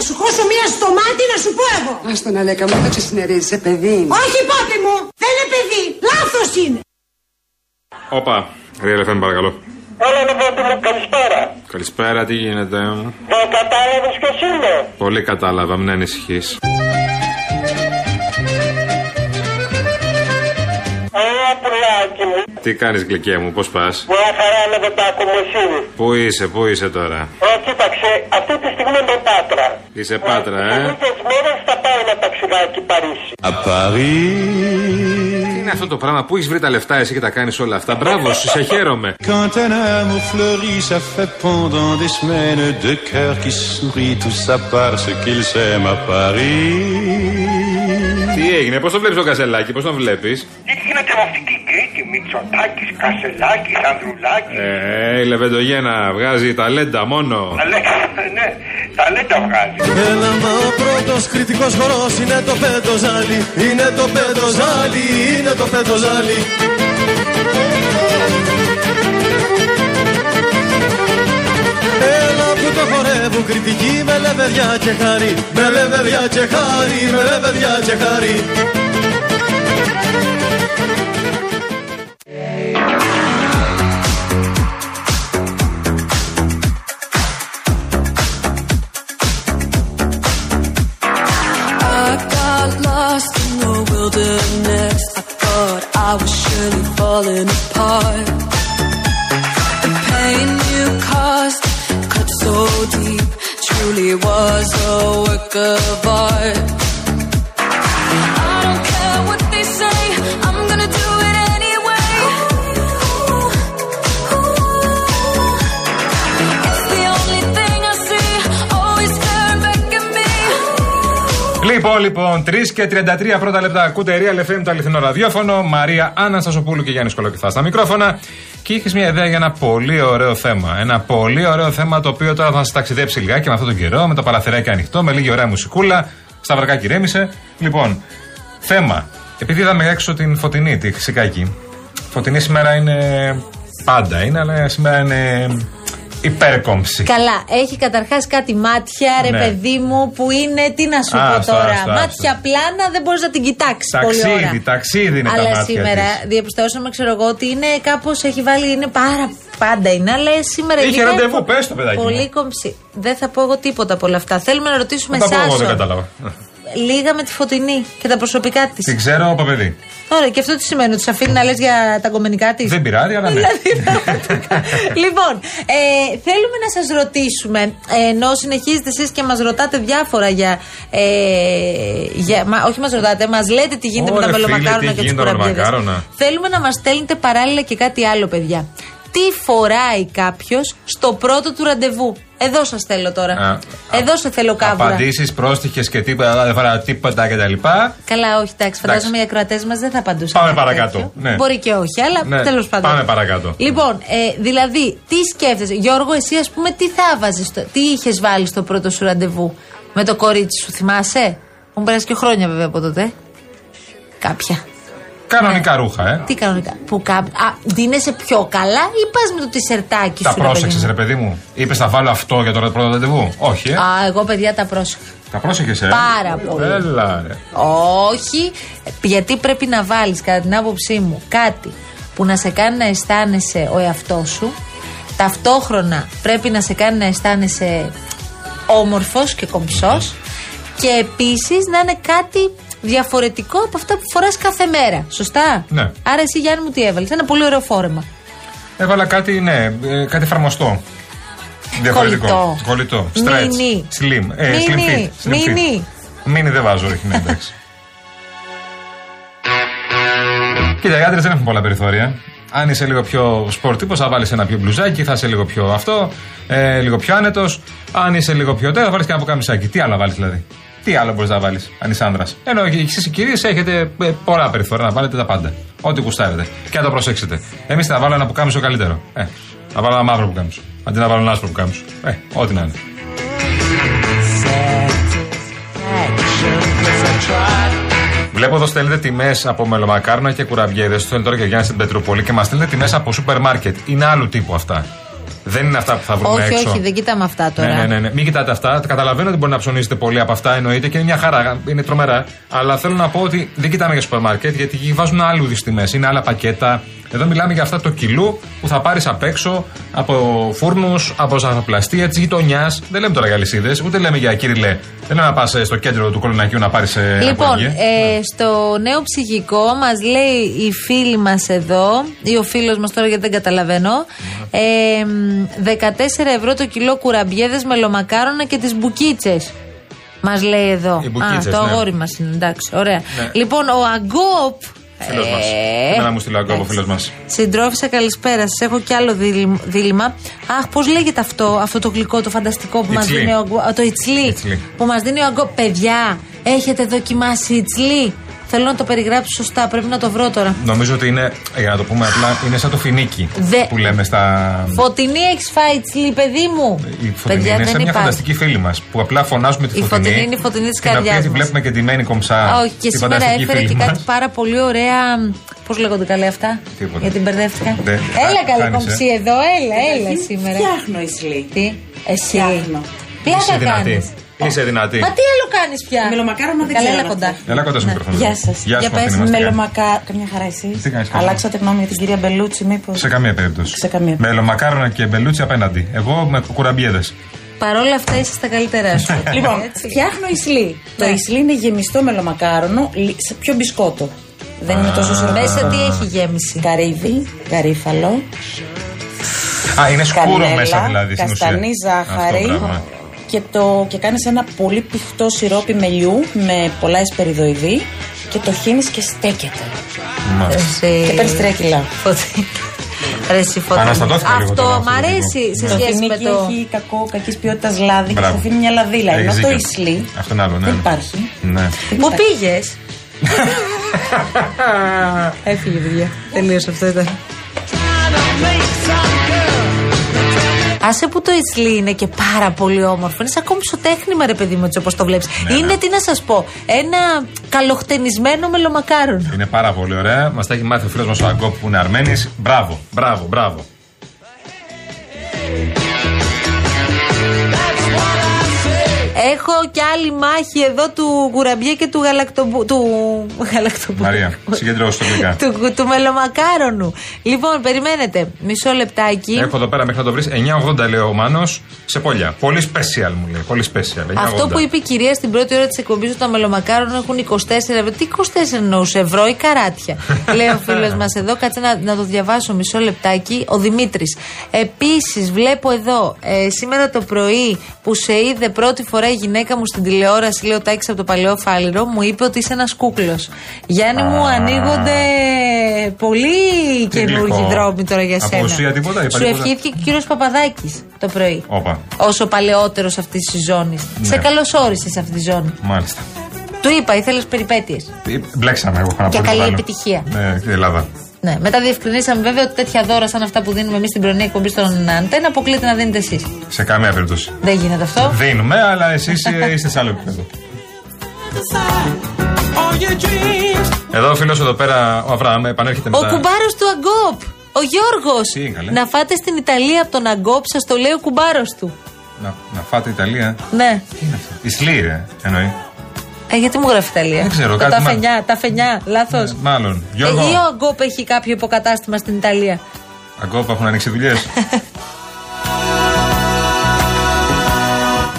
Να σου χώσω μία στο μάτι να σου πω εγώ. Άστο να λέκα μου, δεν ξεσυνερίζεσαι, παιδί. Όχι, πάπη μου, δεν είναι παιδί. Λάθος είναι. Όπα, Real FM παρακαλώ. Έλα λοιπόν, καλησπέρα. Καλησπέρα, τι γίνεται; Δεν κατάλαβες ποιος είμαι. Πολύ κατάλαβα, μην ανησυχείς. Μου. Τι κάνεις γλυκέ μου, πώς πας; Μια χαρά με δεν τα ακούμε εσύ. Πού είσαι, πού είσαι τώρα; Ε, κοίταξε, αυτή τη στιγμή είμαι Πάτρα. Είσαι Πάτρα, Σε ε; λίγες μέρες θα πάω ένα ταξιδάκι Παρίσι. Τι είναι αυτό το πράγμα, πού έχεις βρει τα λεφτά εσύ και τα κάνεις όλα αυτά; Μπράβο, σου, σε χαίρομαι. Quand un amour fleurit, ça fait pendant des semaines deux cœurs qui sourient, tout ça parce qu'ils s'aiment à Paris. Τι έγινε, πώς το βλέπεις το κασελάκι, πώς τον βλέπεις; Τι γίνεται με αυτή την Κρήτη, Μητσοτάκης, Κασελάκης, Ανδρουλάκης. Ε, η Λεβεντογένα βγάζει ταλέντα μόνο. Αλέξα, ναι, ταλέντα βγάζει. Έλα μα ο πρώτος κριτικός χορός είναι το πέντοζάλι Είναι το πέντοζάλι, είναι το πέντοζάλι Έλα που το χορεύουν κριτικοί με λεβεδιά και χάρη Με λεβεδιά και χάρη, με λεβεδιά και χάρη Λοιπόν, λοιπόν, 3 και 33 πρώτα λεπτά ακούτε Real FM το αληθινό ραδιόφωνο. Μαρία Αναστασοπούλου και Γιάννης Κολοκυθά στα μικρόφωνα. Και είχες μια ιδέα για ένα πολύ ωραίο θέμα. Ένα πολύ ωραίο θέμα το οποίο τώρα θα σας ταξιδέψει λιγάκι με αυτόν τον καιρό, με το παραθυράκι ανοιχτό, με λίγη ωραία μουσικούλα. Στα βρακάκι ρέμισε. Λοιπόν, θέμα. Επειδή είδαμε έξω την φωτεινή, τη χρυσικάκι. Φωτεινή σήμερα είναι. Πάντα είναι, αλλά σήμερα είναι υπέρκομψη. Καλά, έχει καταρχάς κάτι μάτια, ρε Ναι. παιδί μου, που είναι. Τι να σου Άστο, πω τώρα. άστο, μάτια πλάνα δεν μπορείς να την κοιτάξεις πολύ ώρα. Ταξίδι, ταξίδι είναι Αλλά τα μάτια σήμερα της. διαπιστώσαμε, ξέρω εγώ, ότι είναι κάπως έχει βάλει. Είναι πάρα πάντα είναι, αλλά σήμερα Είχε ειδικά ραντεβού, είναι πες το, παιδάκι μου. Πολύ κομψή. Δεν θα πω εγώ τίποτα από όλα αυτά. Θέλουμε να ρωτήσουμε Θα τα πω εγώ, δεν εσά. κατάλαβα. Λίγα με τη φωτεινή και τα προσωπικά της. Την ξέρω από παιδί. Ωραία, και αυτό τι σημαίνει, ότι σε αφήνει να λες για τα κομμενικά της; Δεν πειράζει, αλλά ναι. Δηλαδή, πραγματικά. λοιπόν, ε, θέλουμε να σας ρωτήσουμε, ε, ενώ συνεχίζετε εσείς και μας ρωτάτε διάφορα για... Ε, για μα, όχι μας ρωτάτε, μας λέτε τι γίνεται Ωρε με τα φίλε, μελομακάρονα τι και τις γίνεται με τα κουραμπιέδες. μελομακάρονα. Θέλουμε να μας στέλνετε παράλληλα και κάτι άλλο, παιδιά. Τι φοράει κάποιος στο πρώτο του ραντεβού; Εδώ σας θέλω τώρα. Α, Εδώ σε θέλω κάβουρα. Απαντήσεις πρόστιχες και τίποτα, δεν φορά τίποτα κτλ. Καλά, όχι, εντάξει. Φαντάζομαι οι ακροατές μας δεν θα απαντούσαν. Πάμε κάτι παρακάτω, τέτοιο. ναι. Μπορεί και όχι, αλλά Ναι, τέλος πάντων. πάμε παρακάτω. Λοιπόν, ε, δηλαδή, τι σκέφτεσαι, Γιώργο, εσύ ας πούμε, τι θα βάζεις, τι είχες βάλει στο πρώτο σου ραντεβού; Με το κορίτσι σου, θυμάσαι; Έχουν περάσει και χρόνια βέβαια από τότε. Κάποια. Κανονικά ρούχα, ε. Τι κανονικά. Που κά... Α, δίνεσαι πιο καλά ή πας με το τισερτάκι Τα σου. ρε παιδί πρόσεξες, μου; ρε παιδί μου. Είπες θα βάλω αυτό για το πρώτο ραντεβού. Όχι, ε. Α, εγώ παιδιά τα πρόσεχα. Τα πρόσεχες, ε; Πάρα πολύ. Έλα, ρε. Όχι, γιατί πρέπει να βάλεις κατά την άποψή μου κάτι που να σε κάνει να αισθάνεσαι ο εαυτός σου. Ταυτόχρονα πρέπει να σε κάνει να αισθάνεσαι όμορφος και κομψός και επίσης να είναι κάτι διαφορετικό από αυτά που φοράς κάθε μέρα. Σωστά; Ναι. Άρα εσύ Γιάννη μου τι έβαλες; Ένα πολύ ωραίο φόρεμα. Έβαλα κάτι, ναι, ε, κάτι εφαρμοστό. Διαφορετικό. Κολλητό. Κολλητό. Stretch. Μίνι. Slim. Ε, slim Μίνι. fit. Slim fit. Μίνι. Μίνι δεν βάζω, όχι, ναι, εντάξει. Κοίτα, οι άντρες δεν έχουν πολλά περιθώρια. Αν είσαι λίγο πιο σπορ τύπος, θα βάλεις ένα πιο μπλουζάκι, θα είσαι λίγο πιο αυτό, ε, λίγο πιο άνετος. Αν είσαι λίγο πιο τέτοιο, θα βάλεις και ένα ποκαμισάκι. Τι άλλο να βάλεις δηλαδή; Τι άλλο μπορείς να βάλεις, αν είσαι άνδρας; Ενώ εσεί οι κυρίε έχετε ε, πολλά περιθώρια να βάλετε τα πάντα. Ό,τι γουστάρετε. Και να το προσέξετε. Εμείς θα βάλω ένα πουκάμισο καλύτερο. Ε, να βάλω ένα μαύρο πουκάμισο. Αντί να βάλω ένα άσπρο πουκάμισο. Ε, ό,τι να είναι. Βλέπω εδώ στέλνετε τιμές από μελομακάρονα και κουραβιέδε. Το στέλνει τώρα και ο Γιάννης στην Πετρούπολη και μας στέλνετε τιμές από σούπερ μάρκετ. Είναι άλλου τύπου αυτά. Δεν είναι αυτά που θα βρούμε Όχι, έξω. όχι, δεν κοιτάμε αυτά τώρα. Ναι, ναι, ναι, ναι. Μην κοιτάτε αυτά. Καταλαβαίνω ότι μπορεί να ψωνίζετε πολύ από αυτά, εννοείται και είναι μια χαρά. Είναι τρομερά. Αλλά θέλω να πω ότι δεν κοιτάμε για σούπερ μάρκετ γιατί εκεί βάζουν άλλου είδου τιμέ. Είναι άλλα πακέτα. Εδώ μιλάμε για αυτά το κιλού που θα πάρεις απ' έξω από φούρνους, από ζαχαροπλαστεία της γειτονιάς. Δεν λέμε τώρα για αλυσίδες, ούτε λέμε για κύριλε. Δεν λέμε να πας στο κέντρο του Κολονακίου να πάρεις ε, Λοιπόν, απογγή. ε, στο νέο ψυχικό μας λέει η φίλη μας εδώ, ή ο φίλος μας τώρα γιατί δεν καταλαβαίνω, ε, μ, 14 ευρώ το κιλό κουραμπιέδες με λομακάρονα και τις μπουκίτσες. Μας λέει εδώ. Οι μπουκίτσες, Α, το ναι. αγόρι μας είναι, εντάξει, ωραία. Ναι. Λοιπόν, ο Αγκόπ. Φίλος μας. ε, Εμένα μου στείλει ο Αγκόπ, ο εντάξει. φίλος μας. Συντρόφισσα, καλησπέρα σας. Έχω κι άλλο δίλη- δίλημα. Αχ, πώς λέγεται αυτό, αυτό το γλυκό, το φανταστικό που μας Ιτσλί. δίνει ο Αγκόπ. Α, Το ιτσλί. Ιτσλί. Που μας δίνει ο Αγκόπ. Παιδιά, έχετε δοκιμάσει ιτσλί. Θέλω να το περιγράψω σωστά, πρέπει να το βρω τώρα. Νομίζω ότι είναι, για να το πούμε απλά, είναι σαν το φινίκι Δε- που λέμε στα. Φωτεινή έχεις φάει ιτσλί, παιδί μου. Η φωτεινή είναι σαν μια φανταστική φίλη μας που απλά φωνάζουμε τη Η φωτεινή. Φωτεινή είναι η φωτεινή της την οποία καρδιάς τη μας. βλέπουμε και ντυμένη κομψά. Όχι, και τη σήμερα φανταστική έφερε φίλη και κάτι μας. πάρα πολύ ωραία. Πώς λέγονται καλά αυτά. Τίποτα. Γιατί μπερδεύτηκα. Δεν- Έλα καλά, χάνεις, κομψή ε. εδώ, έλα, έλα σήμερα. Φτιάχνω ισλή. Τι, εσύ. Φτιάχνω. Είσαι Πλάκα δυνατή. κάνεις. Είσαι δυνατή. Μα τι άλλο κάνεις πια; Μελομακάρονα δεν Καλά, ξέρω έλα να κοντά. φτιάχνω. Έλα κοντά στο μικρόφωνο. Γεια σας. Γεια Για σου, πες, Μαθηνή, μας, τι κάνεις; Μελομακά. Καμιά χαρά εσεί. Τι κάνεις, καλά. Αλλάξατε γνώμη για την κυρία Μπελούτσι, μήπως; Σε καμία περίπτωση. Σε καμία περίπτωση. Μελομακάρονα και μπελούτσι απέναντι. Εγώ με κουραμπιέδε. Παρ' όλα αυτά είσαι στα καλύτερά σου. Λοιπόν, Έτσι. φτιάχνω ισλή. Το Ναι. ισλή είναι γεμιστό μελομακάρονο λι- σε πιο μπισκότο. Δεν είναι τόσο σωρό. Μέσα τι έχει γέμιση; Καρύδι, γαρίφαλο, Α, είναι σκούρο κανέλα, μέσα δηλαδή στην ουσία. καστανή ζάχαρη Αυτό, μπράβο. Και, το, και κάνεις ένα πολύ πηχτό σιρόπι μελιού με πολλά εσπεριδοειδή και το χύνεις και στέκεται. Μάλιστα. Εσύ- Και παίρνεις τρία κιλά. Φωτεινή. Ρε, εσύ, Φωτεινή. Αναστατώθηκα λίγο Αυτό τώρα, μ' αυτό το αρέσει λίγο. σε Ναι. Το σχέση με φινίκι το. έχει κακό, κακής ποιότητας λάδι και Μπράβο. σου αφήνει μια λαδίλα. Έχεις Ενώ το δίκιο. ισλί Αυτό είναι άλλο, ναι. δεν υπάρχει. Ναι. Πού πήγες. Έφυγε, παιδιά. Τελείωσε αυτό ήταν. Άσε που το Ιτσλί είναι και πάρα πολύ όμορφο. Είναι σαν κομψοτέχνημα, ρε παιδί μου, έτσι όπως το βλέπεις. Ναι, είναι, ναι. τι να σας πω, ένα καλοχτενισμένο μελομακάρονο. Είναι πάρα πολύ ωραία. Μας τα έχει μάθει ο φίλος μας ο Αγκόπ που είναι Αρμένης. Μπράβο, μπράβο, μπράβο. Έχω κι άλλη μάχη εδώ του κουραμπιέ και του γαλακτομπού. Του γαλακτομπού. Μαρία, συγκεντρώσε το γλυκά. του, του μελομακάρονου. Λοιπόν, περιμένετε. Μισό λεπτάκι. Έχω εδώ πέρα μέχρι να το βρεις 9,80 λέει ο Μάνος σε πολιά. Πολύ special μου λέει. Πολύ special. 9,80. Αυτό που είπε η κυρία στην πρώτη ώρα της εκπομπής ότι τα μελομακάρονα έχουν 24 ευρώ. Τι 24 εννοούσε, ευρώ ή καράτια; Λέει ο φίλος μας εδώ, κάτσε να, να το διαβάσω μισό λεπτάκι. Ο Δημήτρης. Επίσης, βλέπω εδώ ε, σήμερα το πρωί που σε είδε πρώτη φορά η γυναίκα μου στην τηλεόραση, λέει ο Τάκης από το παλαιό φάληρο, μου είπε ότι είσαι ένας κούκλος. Γιάννη μου, Α. ανοίγονται πολύ καινούργιοι γλυκό. δρόμοι τώρα για σένα. Απουσία τίποτα, είπα Σου τίποτα. ευχήθηκε και ο κύριος Παπαδάκης το πρωί Όπα. όσο παλαιότερος αυτής της ζώνης. Ναι. Σε καλωσόρισες σε αυτή τη ζώνη. Μάλιστα. Του είπα, ήθελες περιπέτειες. Ε, Μπλέξαμε, εγώ έχω να Και πω. καλή τίποτα άλλο. επιτυχία. Ναι, και η Ελλάδα. Ναι. Μετά διευκρινίσαμε βέβαια ότι τέτοια δώρα σαν αυτά που δίνουμε εμείς στην πρωινή εκπομπή στον Αντένα αποκλείται να δίνετε εσείς. Σε καμία περίπτωση. Δεν γίνεται αυτό. Δίνουμε, αλλά εσείς είστε σε άλλο επίπεδο. Εδώ ο φίλος εδώ πέρα, ο Αβραάμ, επανέρχεται Ο μετά. κουμπάρος του Αγκόπ. Ο Γιώργος. Τι είναι, Να φάτε στην Ιταλία από τον Αγκόπ, σας το λέει ο κουμπάρος του. Να, να φάτε Ιταλία. Ναι. Τι είναι αυτό; Ισλή, ρε, εννοεί. Ε, γιατί μου γράφει Ιταλία. Δεν ξέρω, Το κάτι τα μα- φενιά, τα φενιά, λάθος. Ε, Μάλλον. Ε, Γιώργο, ή ο Αγκόπ έχει κάποιο υποκατάστημα στην Ιταλία. ακόμα έχουν ανοίξει δουλειές.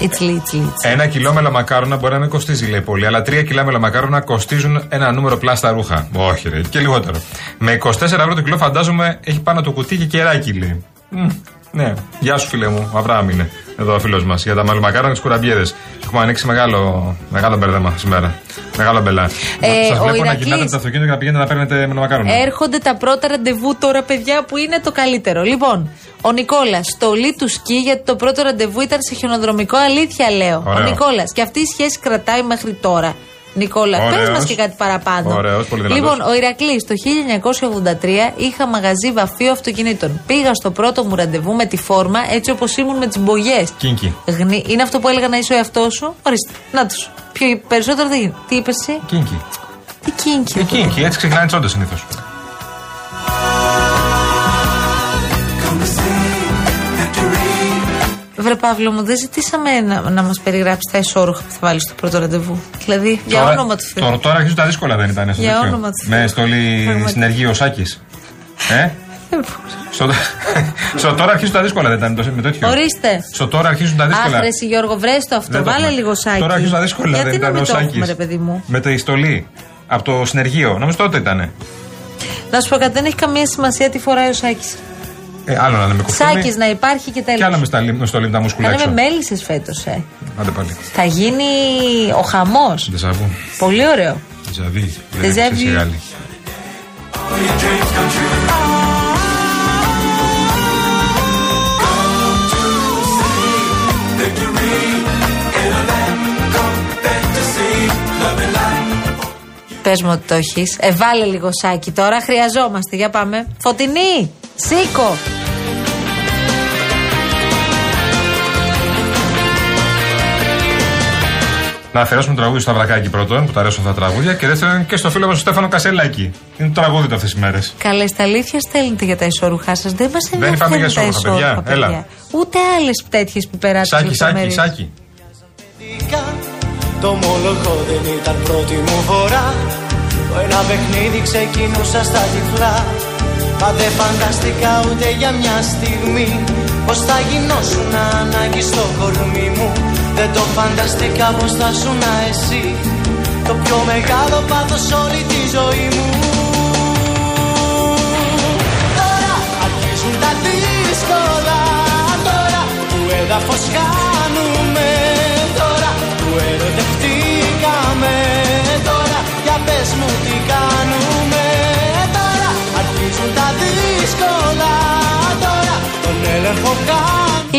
Ιτσλί, ιτσλί, ιτσλί. Ένα κιλό μελομακάρονα μπορεί να μην κοστίζει, λέει πολύ, αλλά τρία κιλά μελομακάρονα κοστίζουν ένα νούμερο πλάστα ρούχα. Όχι, ρε, και λιγότερο. Με 24 ευρώ το κιλό, φαντάζομαι έχει πάνω το κουτί και κεράκι, λέει. Μμ, ναι, γεια σου, φίλε μου. Ο Αβραάμ είναι εδώ ο φίλος μας για τα μελομακάρονα και τις κουραμπιέδε. Έχουμε ανοίξει μεγάλο, μεγάλο μπέρδεμα σήμερα. Μεγάλο μπελά. Ε, Σας ο βλέπω να Ηρακλής- γυρνάτε το αυτοκίνητο και να πηγαίνετε να παίρνετε μελομακάρονα. Έρχονται τα πρώτα ραντεβού τώρα, παιδιά, που είναι το καλύτερο. Λοιπόν, ο Νικόλας, στολή του σκι, γιατί το πρώτο ραντεβού ήταν σε χιονοδρομικό, αλήθεια λέω. Ωραίο. Ο Νικόλας. Και αυτή η σχέση κρατάει μέχρι τώρα. Νικόλα, πες Ωραίος. μα και κάτι παραπάνω. Ωραίος, πολύ δυνατός. λοιπόν, ο Ηρακλής το 1983 είχα μαγαζί βαφείο αυτοκινήτων. Πήγα στο πρώτο μου ραντεβού με τη φόρμα έτσι όπως ήμουν με τις μπογιές. Κίνκι. Γνη... Είναι αυτό που έλεγα να είσαι ο εαυτός σου; Ορίστε. Να τους. Πιο περισσότερο δεν γίνεται. Τι είπες εσύ; Κίνκι. Τι κίνκι. Ε, κίνκι, έτσι ξεκινάνε τι όντε συνήθως. Βρε Παύλο μου, δεν ζητήσαμε να, να μας περιγράψεις τα ισόρουχα που θα βάλεις στο πρώτο ραντεβού. Δηλαδή, για Τώρα- όνομα του Θεού. Τώρα, τώρα αρχίζουν τα δύσκολα, δεν ήταν. Στο Για τέτοιο. όνομα του Με Θεού. στολή Πραγματικά. συνεργείο ο Σάκης. Ε; στο, στο τώρα αρχίζουν τα δύσκολα, δεν ήταν το- με τέτοιο. Ορίστε. Στο τώρα αρχίζουν τα δύσκολα. Άχρε, εσύ, Γιώργο, βρες το αυτό. Δεν το Βάλε έχουμε. λίγο σάκι. Τώρα αρχίζουν τα δύσκολα, Γιατί δεν να ήταν μην ο το Σάκης. έχουμε, ρε παιδί μου; Με τη στολή. Από το συνεργείο. Νομίζω τότε ήταν. Να σου πω κάτι, δεν έχει καμία σημασία τι φοράει ο Σάκης. Ε, άλλο να είναι με κουστούμι. Σάκης να υπάρχει και Και τέλο. άλλα με στολή, με στολή με τα μουσκουλά Κάνε με έξω. μέλισσες φέτος, ε. Άντε πάλι. Θα γίνει ο χαμός. Ντεζαβού. Πολύ ωραίο. Ντεζαβί. Déjà Δεν vu. ξέρεις Γάλλη. Πες μου ότι το έχεις. Ε, βάλε λίγο σάκι τώρα. Χρειαζόμαστε. Για πάμε. Φωτεινή! Σήκω! Να αφιερώσουμε το τραγούδι στο Αβρακάκι πρώτον, που τα αρέσουν αυτά τα τραγούδια, και δεύτερον και στο φίλο μας τον Στέφανο Κασελάκη. Είναι το τραγούδι του αυτές τις μέρες. Καλές, στα αλήθεια στέλνετε για τα ισόρουχά σας. Δεν μας Δεν είπαμε για ενδιαφέρουν τα ισόρουχα, ισόρουχα, παιδιά. Έλα. Ούτε άλλες τέτοιες που περάσουν. Σάκι, σάκι, σάκι. Το μόλοχο δεν ήταν πρώτη μου φορά Το ένα παιχνίδι ξεκινούσα στα τυφλά Μα δεν φανταστικά ούτε για μια στιγμή Πως θα γινώσουν ανάγκη στο κορμί μου. Δεν το φανταστικά πως θα ζουν εσύ Το πιο μεγάλο πάθος όλη τη ζωή μου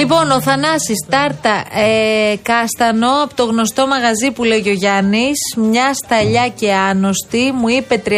Λοιπόν, ο Θανάσης Τάρτα ε, Κάστανο από το γνωστό μαγαζί που λέει και ο Γιάννης, μια σταλιά και άnosτη, μου είπε 35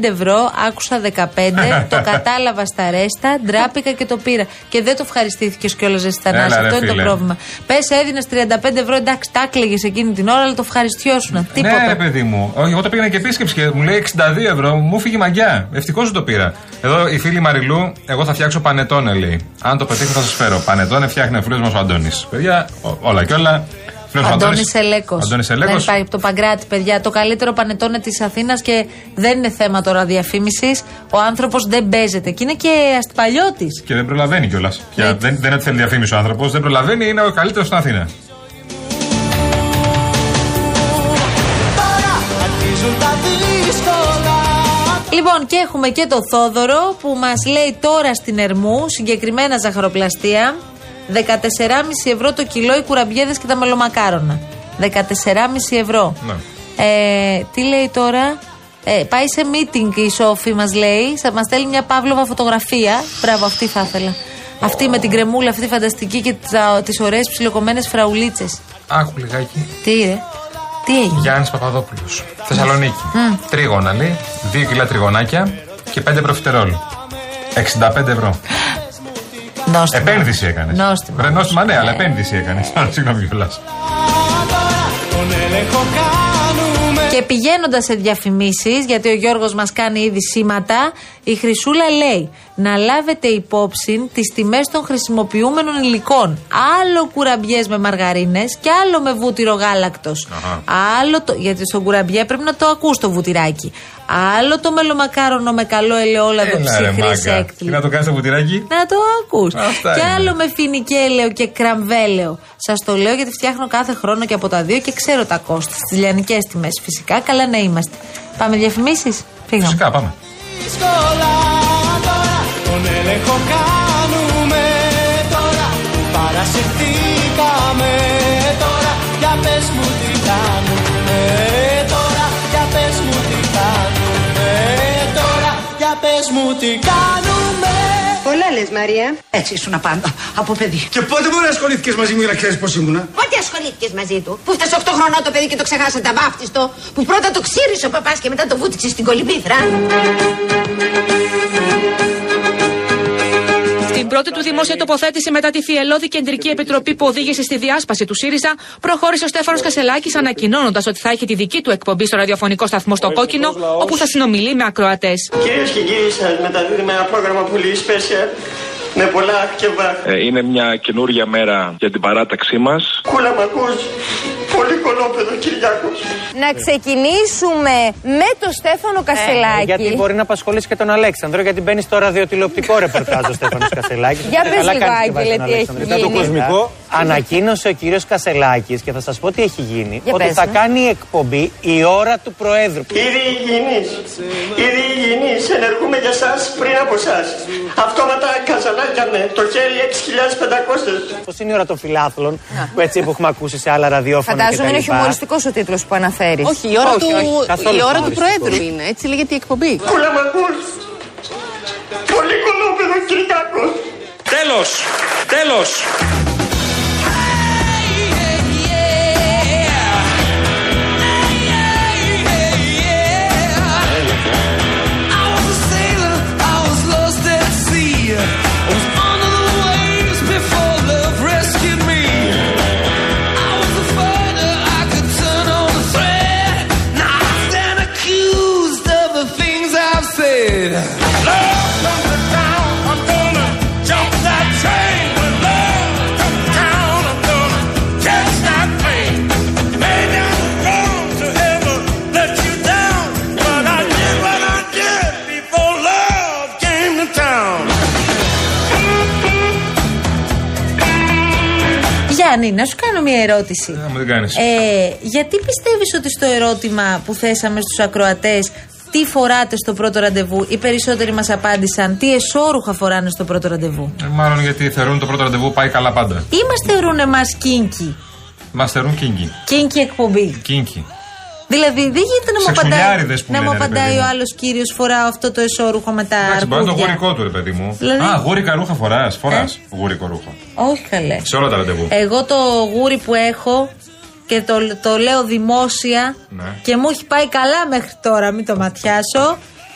ευρώ, άκουσα 15, το κατάλαβα στα ρέστα, ντράπηκα και το πήρα. Και δεν το ευχαριστήθηκες κιόλας, Ζεσί Θανάση. Έλα, ρε, Αυτό είναι το φίλε. πρόβλημα. Πες, έδινες 35 ευρώ, εντάξει, τα έκλαιγε εκείνη την ώρα, αλλά το ευχαριστιώσουν. Τίποτα. Ναι, ρε παιδί μου. Όχι, εγώ το πήγαινα και επίσκεψη και μου λέει 62 ευρώ, μου φύγει μαγιά. Ευτυχώς δεν το πήρα. Εδώ η φίλη Μαριλού, εγώ θα φτιάξω πανετόνε, λέει. Αν το πετύχω θα σας φέρω. Πανετόνε φτιάχνει ο φίλος μας ο Αντώνης. Παιδιά, ό- όλα και όλα. Φίλος ο Αντώνης Ελέκος. Αντώνης Δεν Ελέκος. υπάρχει από το Παγκράτη, παιδιά. Το καλύτερο πανετόνε της Αθήνας και δεν είναι θέμα τώρα διαφήμισης. Ο άνθρωπος δεν παίζεται. Και είναι και αστυπαλιώτης. Και δεν προλαβαίνει κιόλας. Ναι. Δεν, δεν είναι ότι θέλει διαφήμιση ο άνθρωπος. Δεν προλαβαίνει, είναι ο καλύτερος στην Αθήνα. Τώρα αρχίζουν τα δύσκολα Λοιπόν, και έχουμε και το Θόδωρο που μας λέει τώρα στην Ερμού, συγκεκριμένα ζαχαροπλαστεία, 14,5 ευρώ το κιλό οι κουραμπιέδες και τα μελομακάρονα. 14,5 ευρώ. Ναι. Ε, τι λέει τώρα; Ε, πάει σε meeting η Σόφη, μας λέει. Θα μας στέλνει μια παύλοβα φωτογραφία. Μπράβο, αυτή θα ήθελα. Αυτή με την κρεμούλα, αυτή φανταστική και τις ωραίες ψιλοκομμένες φραουλίτσες. Άκου λιγάκι. Τι ρε, τι έγινε; Γιάννης Παπαδόπουλος. Θεσσαλονίκη. Τρίγωνα λέει. 2 κιλά τριγωνάκια και 5 προφιτερόλ. 65 ευρώ. Νόστιμα. Επένδυση έκανες. Νόστιμα. Ρε, νόστιμα, ναι, αλλά επένδυση έκανες. Συγγνώμη κιόλας. Τον έλεγχο κάνουμε Και πηγαίνοντας σε διαφημίσεις, γιατί ο Γιώργος μας κάνει ήδη σήματα, η Χρυσούλα λέει να λάβετε υπόψη τις τιμές των χρησιμοποιούμενων υλικών. Άλλο κουραμπιές με μαργαρίνες και άλλο με βούτυρο γάλακτος. Άλλο το. Γιατί στον κουραμπιέ πρέπει να το ακούς το βουτυράκι. Άλλο το μελομακάρονο με καλό ελαιόλαδο Έλα, ρε, ψυχρής μάγκα. Τι έκτλη. να το κάνει το βουτυράκι. Να το ακούς. Αυτά Και είναι. άλλο με φινικέλαιο και κραμβέλαιο. Σας το λέω γιατί φτιάχνω κάθε χρόνο και από τα δύο και ξέρω τα κόστη. Στις λιανικές τιμές φυσικά. Καλά να είμαστε. Πάμε διαφημίσεις. Φύγαμε. Φυσικά, πάμε. δύσκολα Τώρα τον έλεγχο κάνουμε Τώρα που πες μου τι κάνουμε Πολλά λες Μαρία. Έτσι ήσουν πάντα, από παιδί. Και πότε μπορεί να ασχολήθηκες μαζί μου για να ξέρεις πώς ήμουνα; Πότε ασχολήθηκες μαζί του, που φτάσε 8 χρονών το παιδί και το ξεχάσατε αβάφτιστο, που πρώτα το ξύρισε ο παπάς και μετά το βούτυξε στην κολυμπήθρα. Στην πρώτη του δημόσια τοποθέτηση μετά τη Θιελώδη Κεντρική Επιτροπή που οδήγησε στη διάσπαση του ΣΥΡΙΖΑ, προχώρησε ο Στέφανος Κασελάκης ανακοινώνοντας ότι θα έχει τη δική του εκπομπή στο ραδιοφωνικό σταθμό στο Κόκκινο, όπου θα συνομιλεί με ακροατές. Κυρίες και κύριοι, σας μεταδίδουμε ένα πρόγραμμα πολύ special. με πολλά αχ και βάχ. Ε, είναι μια καινούργια μέρα για την παράταξή μας. Κούλα μ' ακούς. Πολύ κολόπεδο Κυριάκος. Να ξεκινήσουμε με το Στέφανο Κασελάκη. Ε, γιατί μπορεί να απασχολήσει και τον Αλέξανδρο, γιατί μπαίνει στο ραδιοτηλεοπτικό ρεπορτάζ ο Στέφανος Κασελάκης. Για πες λίγο, Άγγελε, τι έχει Μετά το γίνει. κοσμικό, ανακοίνωσε ο κύριος Κασελάκης και θα σας πω τι έχει γίνει. Για ότι πες θα μου. κάνει εκπομπή η ώρα του Προέδρου. Ήδη υγιεινής. Ήδη υγιεινής. Ενεργούμε για σας πριν από εσάς. Αυτόματα καζαλάκια με. Το χέρι 6.500. Πώς είναι η ώρα των φιλάθλων, που έτσι που έχουμε ακούσει σε άλλα ραδιόφωνα. Φαντάζομαι είναι κτλ. χιουμοριστικός ο τίτλος που αναφέρεις. Όχι, η ώρα, Όχι, του, όχι, καθόλου η ώρα του χιουμοριστικός. Προέδρου είναι. Έτσι λέγεται η εκπομπή. Κούλα μ' ακούς. Πολύ κολόπεδο Κυριάκος. Τέλος! Τέλος! Κάνω μια ερώτηση. Να μου την κάνεις. Ε, γιατί πιστεύεις ότι στο ερώτημα που θέσαμε στους ακροατές τι φοράτε στο πρώτο ραντεβού, οι περισσότεροι μας απάντησαν τι εσώρουχα φοράνε στο πρώτο ραντεβού; Ε, μάλλον γιατί θεωρούν το πρώτο ραντεβού πάει καλά πάντα. Ή μας θεωρούν εμάς κίνκι, Μας θεωρούν κίνκι. κίνκι εκπομπή. Κίνκι. Δηλαδή δεν γίνεται να μου απαντάει, Σεξουλιάριδες που να μου λένε, ρε απαντάει παιδί ο μου. άλλος κύριος φοράω αυτό το εσώρουχο με τα Εντάξει, μπορεί να είναι το αρκούδια. γουρικό του, ρε παιδί μου. Δηλαδή- Α, γούρικα ρούχα φοράς. Φοράς Ε; γουρικό ρούχο. Όχι καλέ. Σε όλα τα ραντεβού. Εγώ το γούρι που έχω και το, το λέω δημόσια Ναι. και μου έχει πάει καλά μέχρι τώρα, μην το ματιάσω.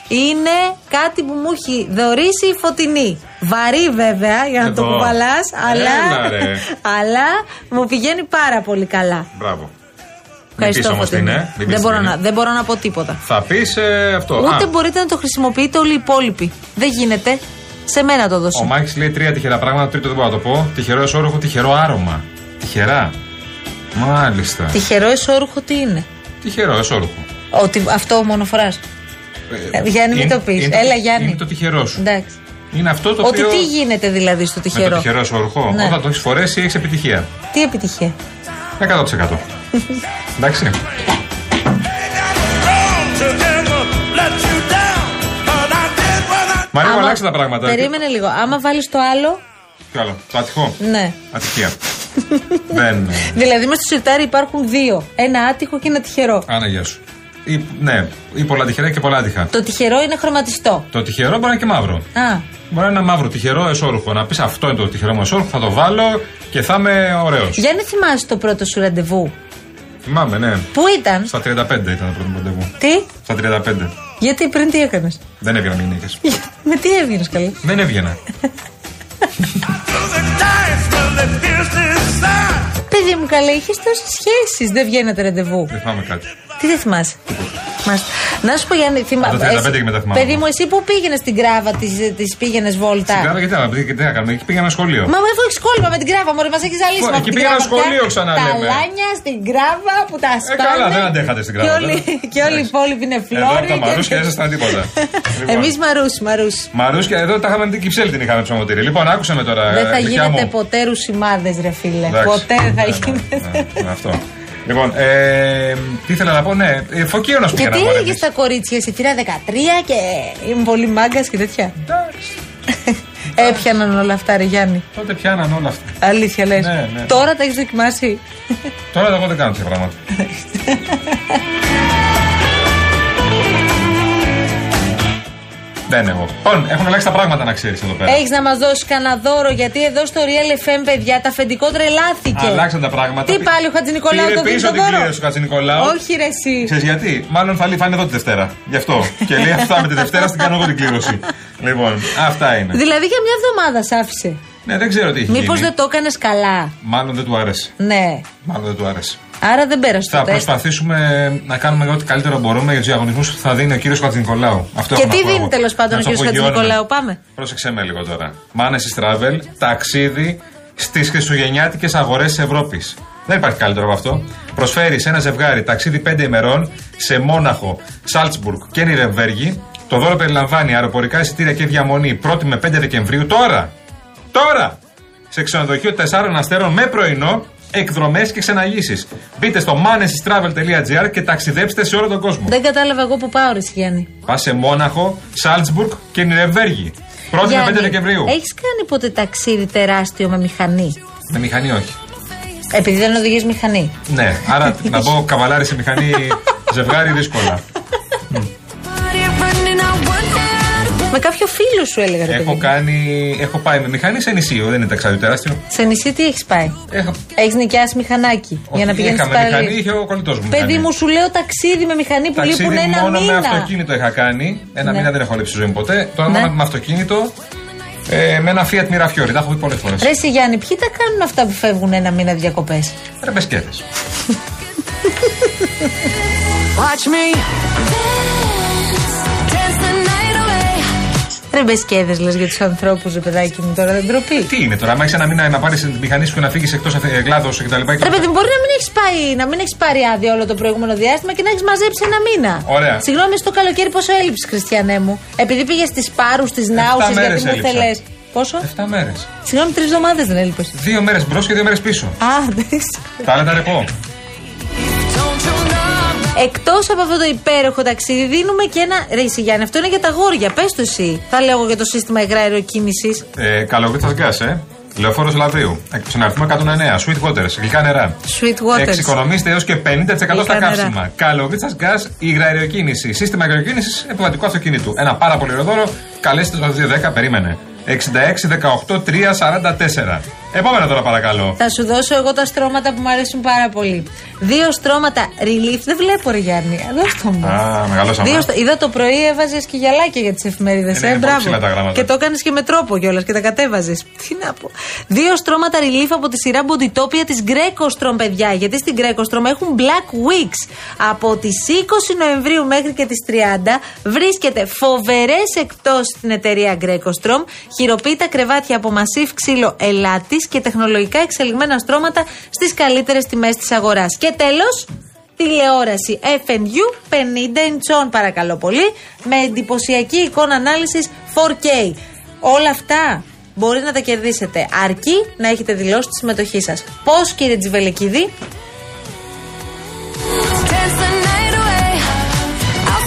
Είναι κάτι που μου έχει δωρήσει η φωτεινή. Βαρύ βέβαια για να το Εδώ. κουβαλάς, αλλά, Έλα, ρε. αλλά μου πηγαίνει πάρα πολύ καλά. Μπράβο. Ευχαριστώ, όμως τι Φωτεινή. είναι. Μην πεις Δεν, τι μπορώ είναι. να, δεν μπορώ να πω τίποτα. Θα πεις αυτό. Ούτε Α, μπορείτε να το χρησιμοποιείτε όλοι οι υπόλοιποι. Δεν γίνεται. Σε μένα το δώσε. Ο Μάκη λέει τρία τυχερά πράγματα. Τρίτο δεν μπορώ να το πω. Τυχερό εσόρουχο, τυχερό άρωμα. Τυχερά. Μάλιστα. Τυχερό εσώρουχο τι είναι; Τυχερό εσόρουχο. Ότι αυτό μόνο φοράς. Γιάννη, μην είναι- το πεις. είναι Έλα, Γιάννη. Είναι το τυχερό σου. Εντάξει. Είναι αυτό το Ότι οποίο. τι γίνεται δηλαδή στο Με το τυχερό; τυχερό εσόρουχο. Ναι. Όταν το έχεις φορέσει, έχεις επιτυχία. Τι επιτυχία; 100%. Εντάξει. Μαρία, μου Άμα- αλλάξε τα πράγματα. Περίμενε λίγο. Άμα βάλεις το άλλο. Τι άλλο, το άτυχο. Ναι. Ατυχία. Δεν. Δηλαδή με στο σιρτάρι υπάρχουν δύο. Ένα άτυχο και ένα τυχερό. Άνα, γεια σου. Ή, ναι, ή πολλά τυχερά και πολλά άτυχα. Το τυχερό είναι χρωματιστό. Το τυχερό μπορεί να είναι και μαύρο. Α, Μπορεί να είναι ένα μαύρο τυχερό εσόρουχο. Να πεις αυτό είναι το τυχερό μου εσόρουχο, θα το βάλω και θα είμαι ωραίος. Γιάννη, θυμάσαι το πρώτο σου ραντεβού. Θυμάμαι, ναι. Πού ήταν, Στα 35 ήταν το πρώτο μου ραντεβού. τι, Στα 35. γιατί πριν τι έκανες; Δεν έβγαινα μηνύχε. Με τι έβγαινες καλά. Δεν έβγαινα. Παιδί μου, καλά, είχες τόσες σχέσεις. Δεν βγαίνετε ραντεβού. Δεν θυμάμαι κάτι. Τι δεν θυμάσαι; Μάλιστα. Να σου πω, Γιάννη, θυμά... Από το 35 εσύ- και μετά θυμάμαι. Παιδί μου, εσύ που πήγαινες στην κράβα, της πήγαινες βόλτα; Στην Κράβα, γιατί να πει, γιατί να κάνουμε. Εκεί πήγα ένα σχολείο. Μα μου έφυγε κόλπα με την κράβα, μωρέ, μας έχεις ζαλίσει. Φω- με εκεί την πήγα ένα κράβα σχολείο, αυτά. ξανά Τα λέμε. λάνια στην κράβα που τα σπάνε. Ε, καλά, δεν αντέχατε στην Και Κράβα, όλοι, δεν. και όλοι οι υπόλοιποι είναι Εδώ φλόροι. από τα μαρούσια δεν ήσασταν τίποτα. Λοιπόν. Εμείς μαρούσι, μαρούσι. Μαρούσια, εδώ τα είχαμε την κυψέλη την είχαμε ψωμοτήρι. Λοιπόν, άκουσε με τώρα. Δεν θα γλυκιά γίνετε μου. ποτέ ρουσιμάδες, ρε φίλε. Εντάξει. Ποτέ δεν θα Ναι, ναι, γίνετε. ναι, ναι, Αυτό. Λοιπόν, ε, τι ήθελα να πω, ναι, ε, φωκείο να σου Και πει τι ένα έλεγες στα κορίτσια, εσύ φύρα 13 και είμαι πολύ μάγκας και τέτοια; Έπιαναν όλα αυτά, ρε Γιάννη. Τότε πιάναν όλα αυτά. Αλήθεια λες. Ναι, ναι. Τώρα τα έχεις δοκιμάσει; Τώρα εγώ δεν κάνω τέτοια πράγματα. δεν έχω. Λοιπόν, έχουν αλλάξει τα πράγματα να ξέρεις εδώ πέρα. Έχεις να μας δώσεις κανένα δώρο, γιατί εδώ στο Real FM, παιδιά, τα αφεντικό τρελάθηκε. Αλλάξαν τα πράγματα. Τι πάλι ο Χατζη Νικολάου Πήρε το δίνει πίσω το την δώρο. κλήρωση ο Χατζη Νικολάου. Όχι, ρε, εσύ. Ξέρεις γιατί, μάλλον θα, λεί- θα είναι εδώ τη Δευτέρα. Γι' αυτό. και λέει αυτά με τη Δευτέρα στην κάνω εγώ την κλήρωση. λοιπόν, αυτά είναι. Δηλαδή για μια εβδομάδα σ' άφησε. Ναι, δεν ξέρω τι έχει Μήπως γίνει. δεν το έκανες καλά. Μάλλον δεν του άρεσε. Ναι. Μάλλον δεν του άρεσε. Άρα δεν πέρασε το Θα τεστ. προσπαθήσουμε να κάνουμε ό,τι καλύτερο μπορούμε για του διαγωνισμού που θα δίνει ο κύριος Χατζηνικολάου. Αυτό Και έχω να τι πω δίνει εγώ. τέλο πάντων Να ο στο κ. απογειώνουμε. Χατζηνικολάου, πάμε. Πρόσεξε με λίγο τώρα. Μάνεσης Travel, ταξίδι στις χριστουγεννιάτικες αγορές της Ευρώπης. Δεν υπάρχει καλύτερο από αυτό. Προσφέρεις σε ένα ζευγάρι ταξίδι 5 ημερών σε Μόναχο, Σάλτσμπουργκ και Νιρεμβέργη. Το δώρο περιλαμβάνει αεροπορικά εισιτήρια και διαμονή 1η με 5 Δεκεμβρίου. Τώρα! Τώρα! Σε ξενοδοχείο 4 αστέρων με πρωινό, εκδρομές και ξεναγήσεις. Μπείτε στο manesistravel.gr και ταξιδέψτε σε όλο τον κόσμο. Δεν κατάλαβα εγώ που πάω, Ρε Γιάννη. Πας σε Μόναχο, Σάλτσμπουργκ και Νιρεμβέργη. 1η με 5 Γιάννη, Δεκεμβρίου. Έχεις κάνει ποτέ ταξίδι τεράστιο με μηχανή; Με μηχανή όχι. Επειδή δεν οδηγείς μηχανή. Ναι, άρα να μπω καβαλάρι σε μηχανή ζευγάρι δύσκολα. Με κάποιο φίλο σου έλεγα, ρε παιδί. έχω μου. κάνει. Έχω πάει με μηχανή σε νησί, δεν είναι ταξίδι τεράστιο. Σε νησί τι έχεις πάει; Έχω. Έχεις νοικιάσει μηχανάκι για να Όχι, πηγαίνεις είχαμε στην μηχανή, παραλία. είχε ο κολλητός μου. Παιδί μηχανή. μου, σου λέω ταξίδι με μηχανή που Ταξίδι λείπουν ένα μόνο μήνα. με αυτοκίνητο είχα κάνει. Ένα Ναι. μήνα δεν έχω λείψει στη ζωή μου ποτέ. Τώρα Ναι. μόνο με αυτοκίνητο. Ε, με ένα Fiat Mirafiori, τα έχω πει πολλές φορές. Ρε εσύ, Γιάννη, ποιοι τα κάνουν αυτά που φεύγουν ένα μήνα διακοπές; Ρε μπεσκέτε. Watch me μπεσκέδε λες για τους ανθρώπους, ρε παιδάκι μου τώρα, δεν ντροπή. Τι είναι τώρα, άμα έχεις ένα μήνα να πάρεις την μηχανή σου και να φύγεις εκτός κλάδος κτλ. Ρε παιδί, μου, μπορεί να μην έχεις πάει, να μην έχεις πάρει άδεια όλο το προηγούμενο διάστημα και να έχεις μαζέψει ένα μήνα. Ωραία. Συγγνώμη, στο καλοκαίρι πόσο έλειψες, Χριστιανέ μου. Επειδή πήγες στις πάρους, στις Εφτά νάουσε, μέρες γιατί μου έλειψα. θέλες. Πόσο; 7 μέρες. Συγγνώμη, τρεις εβδομάδες δεν έλειπες. Δύο μέρες μπρος και δύο μέρες πίσω. Α, εντάξει. Τα άλλα τα ρεπό. Εκτός από αυτό το υπέροχο ταξίδι, δίνουμε και ένα. Ρε, εσύ, Γιάννη, αυτό είναι για τα γόρια. Πες το εσύ. Θα λέω εγώ για το σύστημα υγραεροκίνηση. Ε, Καλογρίτσα γκάς, ε. Λεωφόρος Λαβρίου. Στον αριθμό 109. Sweet waters. Γλυκά νερά. Sweet waters. Εξοικονομήστε έως και 50% στα Γλυκά νερά. καύσιμα. Καλογρίτσα γκά, υγραεριοκίνηση. Σύστημα υγραεροκίνηση επιβατικού αυτοκινήτου. Ένα πάρα πολύ ωραίο δώρο. Καλέστε το 210, περίμενε. 66 18 344. Επόμενα τώρα παρακαλώ. Θα σου δώσω εγώ τα στρώματα που μου αρέσουν πάρα πολύ. Δύο στρώματα relief. Δεν βλέπω, ρε Γιάννη. Δώσ' το μου. Α, μεγαλώσαμε. Δύο στρο- Είδα το πρωί έβαζες και γυαλάκια για τις εφημερίδες. Είναι Ε, πολύ μπράβο. ψηλά τα γράμματα. Και το έκανες και με τρόπο κιόλας και τα κατέβαζες. Τι να πω. Δύο στρώματα relief από τη σειρά Bodytopia της Greco παιδιά. Γιατί στην Greco έχουν Black Weeks. Από τις 20 Νοεμβρίου μέχρι και τις 30 βρίσκεται φοβερές εκτόσεις στην εταιρεία Greco Χειροποίητα κρεβάτια από μασίφ ξύλο ελάτη και τεχνολογικά εξελιγμένα στρώματα στις καλύτερες τιμές της αγοράς. Και τέλος, τηλεόραση FNU 50 inch παρακαλώ πολύ με εντυπωσιακή εικόνα ανάλυσης 4K. Όλα αυτά μπορεί να τα κερδίσετε αρκεί να έχετε δηλώσει τη συμμετοχή σας. Πώς κύριε Τζιβελεκίδη;